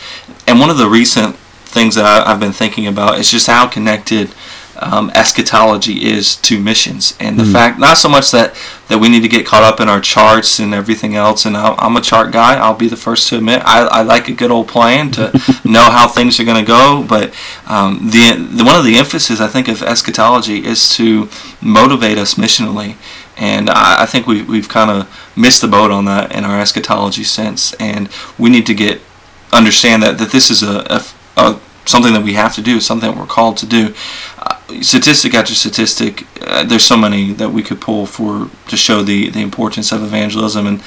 And one of the recent things that I, I've been thinking about is just how connected um, eschatology is to missions, and the fact not so much that that we need to get caught up in our charts and everything else. And I, I'm a chart guy. I'll be the first to admit I, I like a good old plan to know how things are going to go. But um, the, the one of the emphasis I think of eschatology is to motivate us missionally. And I, I think we, we've kind of missed the boat on that in our eschatology sense. And we need to get understand that, that this is a, a, a something that we have to do, something that we're called to do. Uh, statistic after statistic, uh, there's so many that we could pull for to show the, the importance of evangelism and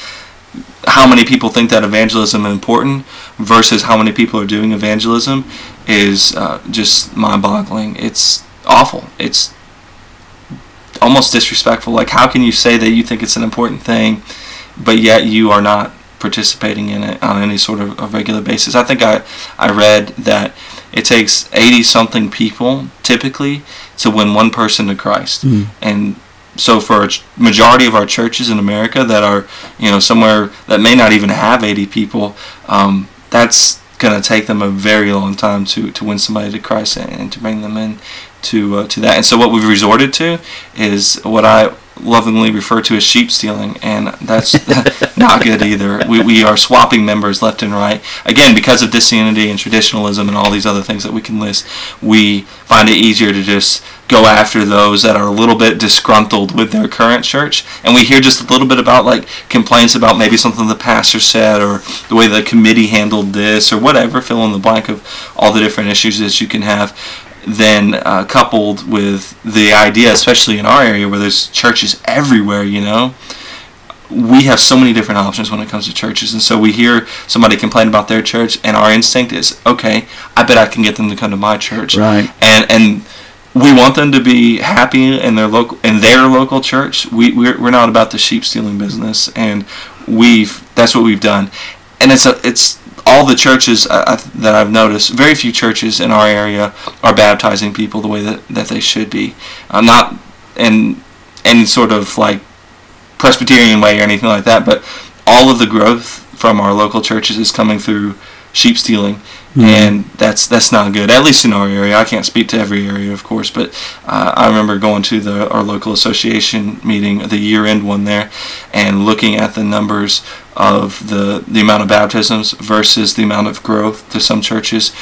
how many people think that evangelism is important versus how many people are doing evangelism is uh, just mind-boggling. It's awful. It's almost disrespectful. Like, how can you say that you think it's an important thing, but yet you are not participating in it on any sort of a regular basis? I think I, I read that it takes 80 something people typically to win one person to Christ. And so for a majority of our churches in America that are, you know, somewhere that may not even have 80 people, um, that's going to take them a very long time to, to win somebody to Christ and, and to bring them in to uh, to that. And so what we've resorted to is what I lovingly refer to as sheep stealing, and that's not good either. We, we are swapping members left and right. Again, because of disunity and traditionalism and all these other things that we can list, we find it easier to just go after those that are a little bit disgruntled with their current church. And we hear just a little bit about like complaints about maybe something the pastor said or the way the committee handled this or whatever, fill in the blank of all the different issues that you can have then uh, coupled with the idea, especially in our area where there's churches everywhere, you know, we have so many different options when it comes to churches. And so we hear somebody complain about their church, and our instinct is, okay, I bet I can get them to come to my church. Right. And and we want them to be happy in their local in their local church. We we're, we're not about the sheep stealing business, and we've that's what we've done, and it's a it's all the churches uh, that I've noticed. Very few churches in our area are baptizing people the way that, that they should be, uh, not in any sort of like Presbyterian way or anything like that, but all of the growth from our local churches is coming through sheep stealing mm-hmm. and that's that's not good. At least in our area, I can't speak to every area, of course, but uh, I remember going to the our local association meeting, the year end one there, and looking at the numbers of the the amount of baptisms versus the amount of growth to some churches.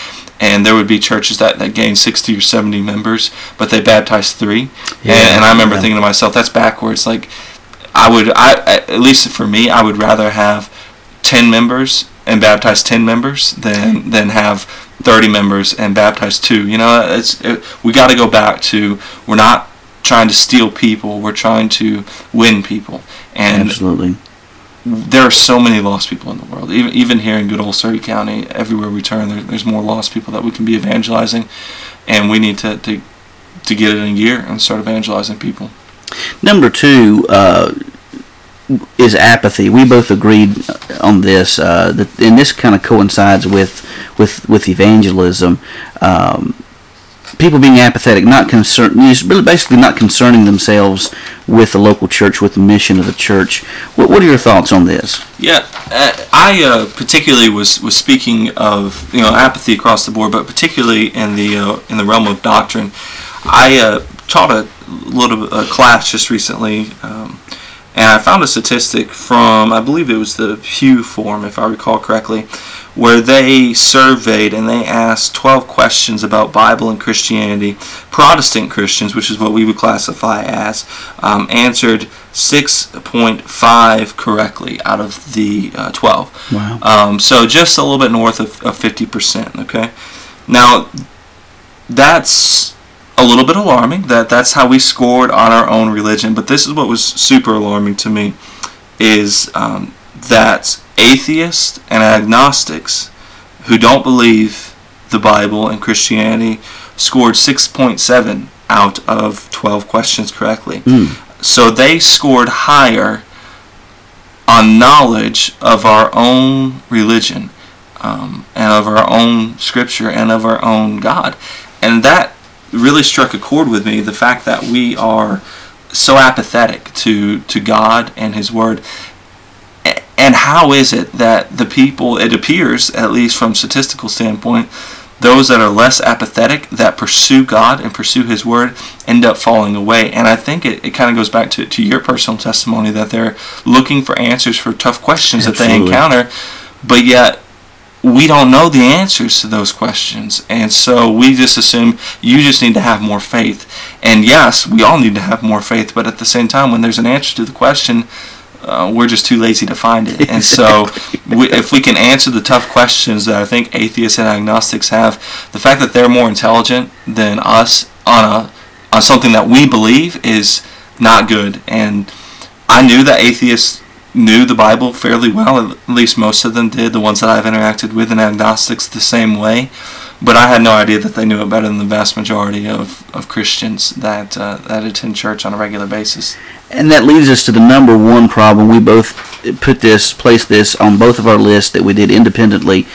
And there would be churches that, that gained 60 or 70 members, but they baptized three. Yeah, and, and I remember yeah. thinking to myself, that's backwards. Like, I would, I at least for me, I would rather have 10 members and baptize 10 members than than have 30 members and baptize two. You know, it's it, we got to go back to we're not trying to steal people, we're trying to win people. And Absolutely. There are so many lost people in the world. Even even here in good old Surry County, everywhere we turn, there, there's more lost people that we can be evangelizing, and we need to to, to get it in gear and start evangelizing people. Number two, uh, is apathy. We both agreed on this, uh, that, and this kind of coincides with with with evangelism. Um, people being apathetic, not concerned, really basically not concerning themselves with the local church, with the mission of the church. What, what are your thoughts on this? Yeah, uh, I uh, particularly was, was speaking of you know apathy across the board, but particularly in the uh, in the realm of doctrine. I uh, taught a little a class just recently. Um, and I found a statistic from, I believe it was the Pew Forum, if I recall correctly, where they surveyed and they asked 12 questions about Bible and Christianity. Protestant Christians, which is what we would classify as, um, answered 6.5 correctly out of the uh, 12. Wow. Um, so just a little bit north of, of 50%. Okay. Now, that's a little bit alarming that that's how we scored on our own religion. But this is what was super alarming to me is um, that atheists and agnostics who don't believe the Bible and Christianity scored 6.7 out of 12 questions correctly. Mm. So they scored higher on knowledge of our own religion um, and of our own scripture and of our own God. And that really struck a chord with me the fact that we are so apathetic to to God and His Word. And how is it that the people, it appears, at least from statistical standpoint, those that are less apathetic, that pursue God and pursue His Word, end up falling away. And I think it, it kind of goes back to, to your personal testimony that they're looking for answers for tough questions Absolutely. that they encounter, but yet we don't know the answers to those questions. And so we just assume you just need to have more faith. And yes, we all need to have more faith, but at the same time, when there's an answer to the question, uh, we're just too lazy to find it. And so, we, if we can answer the tough questions that I think atheists and agnostics have, the fact that they're more intelligent than us on a on something that we believe is not good. And I knew that atheists knew the Bible fairly well, at least most of them did, the ones that I've interacted with, and agnostics the same way. But I had no idea that they knew it better than the vast majority of, of Christians that, uh, that attend church on a regular basis. And that leads us to the number one problem. We both put this, placed this on both of our lists that we did independently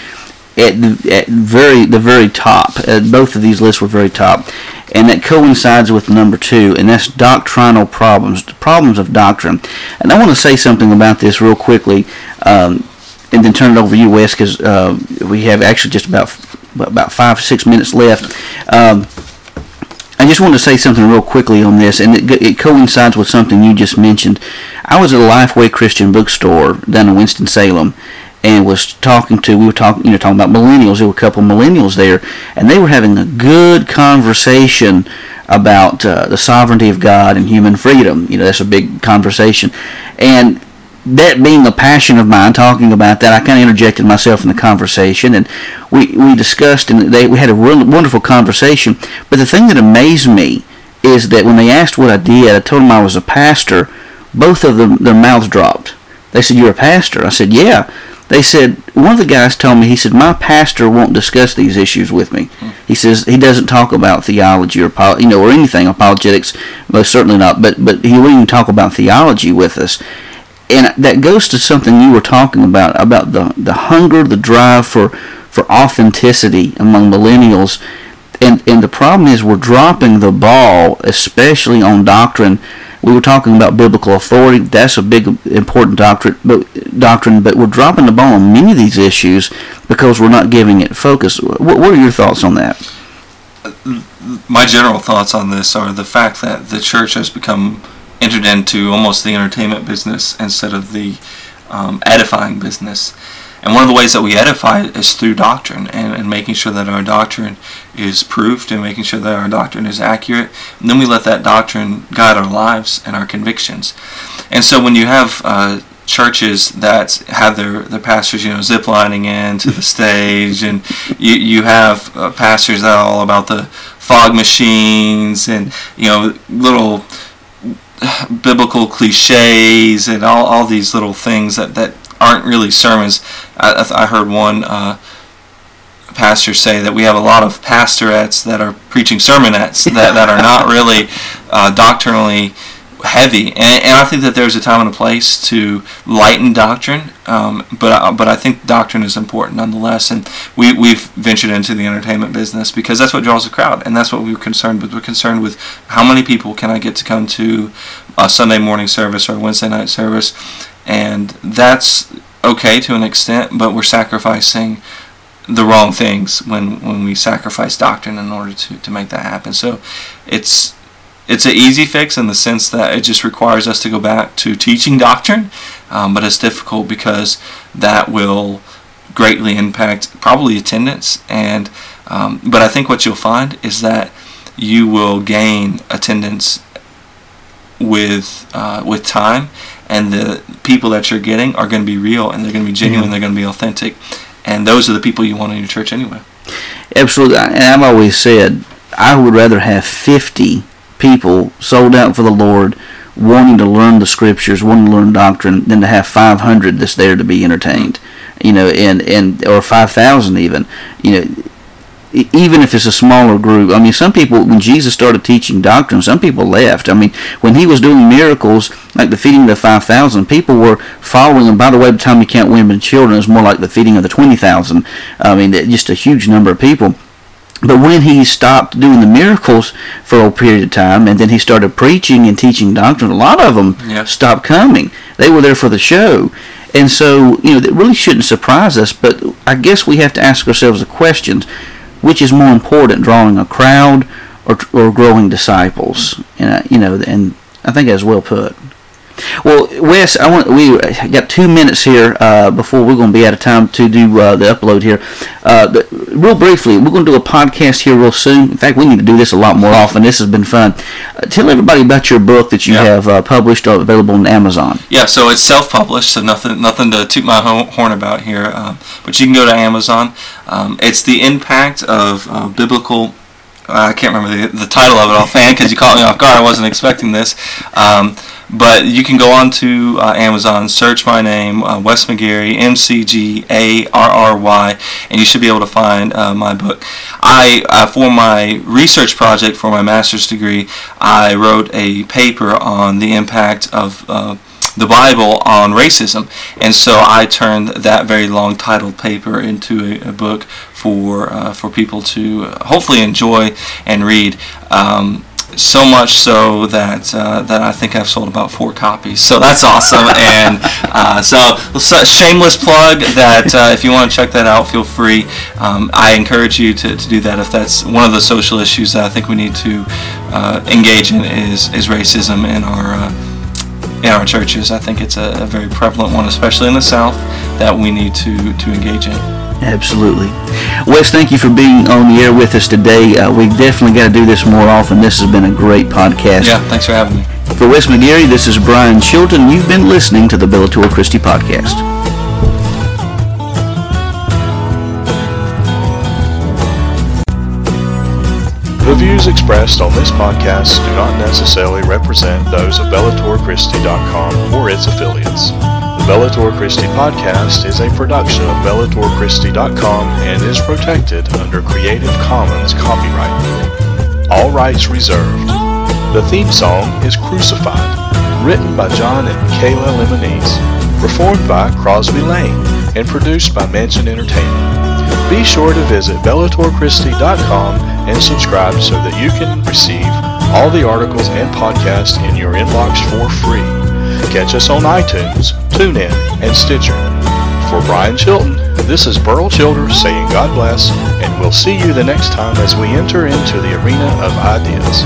at the at very the very top. Uh, both of these lists were very top, and that coincides with number two, and that's doctrinal problems, problems of doctrine. And I want to say something about this real quickly, um, and then turn it over to you, Wes, because uh, we have actually just about about five six minutes left. Um, I just want to say something real quickly on this, and it, it, coincides with something you just mentioned. I was at a Lifeway Christian bookstore down in Winston Salem, and was talking to we were talking you know talking about millennials. There were a couple of millennials there and they were having a good conversation about uh, the sovereignty of God and human freedom. You know that's a big conversation. And that being a passion of mine talking about that I kind of interjected myself in the conversation and we, we discussed and they, we had a real wonderful conversation. But the thing that amazed me is that when they asked what I did I told them I was a pastor both of them their mouths dropped. They said you're a pastor. I said yeah they said one of the guys told me he said my pastor won't discuss these issues with me. Hmm. He says he doesn't talk about theology or you know or anything apologetics, most certainly not. But but he won't even talk about theology with us. And that goes to something you were talking about about the the hunger, the drive for for authenticity among millennials. And and the problem is we're dropping the ball, especially on doctrine we were talking about biblical authority. That's a big, important doctrine, but doctrine. But we're dropping the ball on many of these issues because we're not giving it focus. What, what are your thoughts on that? My general thoughts on this are the fact that the church has become entered into almost the entertainment business instead of the um, edifying business. And one of the ways that we edify is through doctrine and, and making sure that our doctrine is proved and making sure that our doctrine is accurate. And then we let that doctrine guide our lives and our convictions. And so when you have uh, churches that have their, their pastors, you know, ziplining into the stage, and you, you have uh, pastors that are all about the fog machines and, you know, little biblical cliches and all, all these little things that, that aren't really sermons. I, I heard one uh, pastor say that we have a lot of pastorettes that are preaching sermonettes that, that are not really uh, doctrinally heavy. And, and, I think that there's a time and a place to lighten doctrine, um, but uh, but I think doctrine is important nonetheless. And we we've ventured into the entertainment business because that's what draws a crowd, and that's what we are concerned with. We're concerned with how many people can I get to come to a Sunday morning service or a Wednesday night service, and that's okay to an extent, but we're sacrificing the wrong things when when we sacrifice doctrine in order to, to make that happen. So it's it's an easy fix in the sense that it just requires us to go back to teaching doctrine, um, but it's difficult because that will greatly impact probably attendance. And um, but I think what you'll find is that you will gain attendance with uh, with time and the people that you're getting are going to be real and they're going to be genuine. They're going to be authentic, and those are the people you want in your church anyway. Absolutely, and I've always said I would rather have 50 people sold out for the Lord, wanting to learn the scriptures, wanting to learn doctrine, than to have 500 that's there to be entertained. You know, and and or 5,000 even. You know even if it's a smaller group. I mean, some people, when Jesus started teaching doctrine, some people left. I mean, when he was doing miracles, like the feeding of the 5,000, people were following him. By the way, by the time you count women and children, it's more like the feeding of the 20,000. I mean, just a huge number of people. But when he stopped doing the miracles for a period of time, and then he started preaching and teaching doctrine, a lot of them yeah. stopped coming. They were there for the show. And so, you know, that really shouldn't surprise us, but I guess we have to ask ourselves the questions which is more important, drawing a crowd or, or growing disciples? And uh, you know, and I think that's well put. Well, Wes, I want we got two minutes here uh, before we're going to be out of time to do uh, the upload here. Uh, real briefly, we're going to do a podcast here real soon. In fact, we need to do this a lot more often. This has been fun. Uh, tell everybody about your book that you Yeah. have uh, published or available on Amazon. Yeah, so it's self-published, so nothing nothing to toot my horn about here. Um, but you can go to Amazon. Um, it's the impact of uh, biblical. I can't remember the, the title of it offhand because you caught me off guard. I wasn't expecting this. Um, but you can go on to uh, Amazon, search my name, uh, Wes McGarry, M C G A R R Y, and you should be able to find uh, my book. I, uh, for my research project for my master's degree, I wrote a paper on the impact of uh, the Bible on racism, and so I turned that very long titled paper into a, a book for uh, for people to uh, hopefully enjoy and read. Um, so much so that uh, that I think I've sold about four copies. So that's awesome. and uh, so, so shameless plug that uh, if you want to check that out, feel free. Um, I encourage you to, to do that if that's one of the social issues that I think we need to uh, engage in is is racism in our uh, in our churches. I think it's a, a very prevalent one, especially in the South, that we need to to engage in. Absolutely. Wes, thank you for being on the air with us today. Uh, we definitely got to do this more often. This has been a great podcast. Yeah, thanks for having me. For Wes McGarry, this is Brian Chilton. You've been listening to the Bellator Christi Podcast. The views expressed on this podcast do not necessarily represent those of BellatorChristi.com or its affiliates. Bellator Christi Podcast is a production of BellatorChristi.com and is protected under Creative Commons copyright. All rights reserved. The theme song is Crucified, written by John and Kayla Lemonese, performed by Crosby Lane, and produced by Mansion Entertainment. Be sure to visit BellatorChristi.com and subscribe so that you can receive all the articles and podcasts in your inbox for free. Catch us on iTunes, TuneIn, and Stitcher. For Brian Chilton, this is Burl Childers saying God bless, and we'll see you the next time as we enter into the arena of ideas.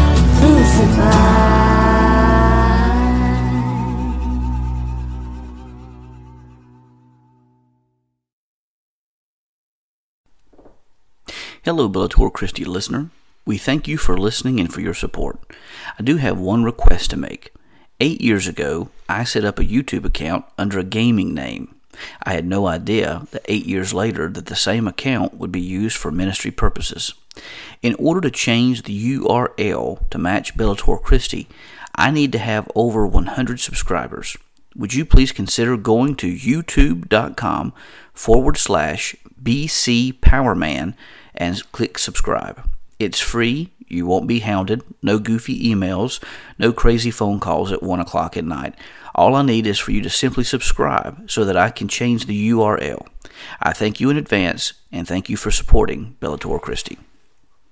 Hello, Bellator Christi listener. We thank you for listening and for your support. I do have one request to make. Eight years ago, I set up a YouTube account under a gaming name. I had no idea that eight years later that the same account would be used for ministry purposes. In order to change the URL to match Bellator Christi, I need to have over 100 subscribers. Would you please consider going to youtube.com forward slash BC Powerman and click subscribe? It's free. You won't be hounded. No goofy emails. No crazy phone calls at 1 o'clock at night. All I need is for you to simply subscribe so that I can change the URL. I thank you in advance and thank you for supporting Bellator Christi.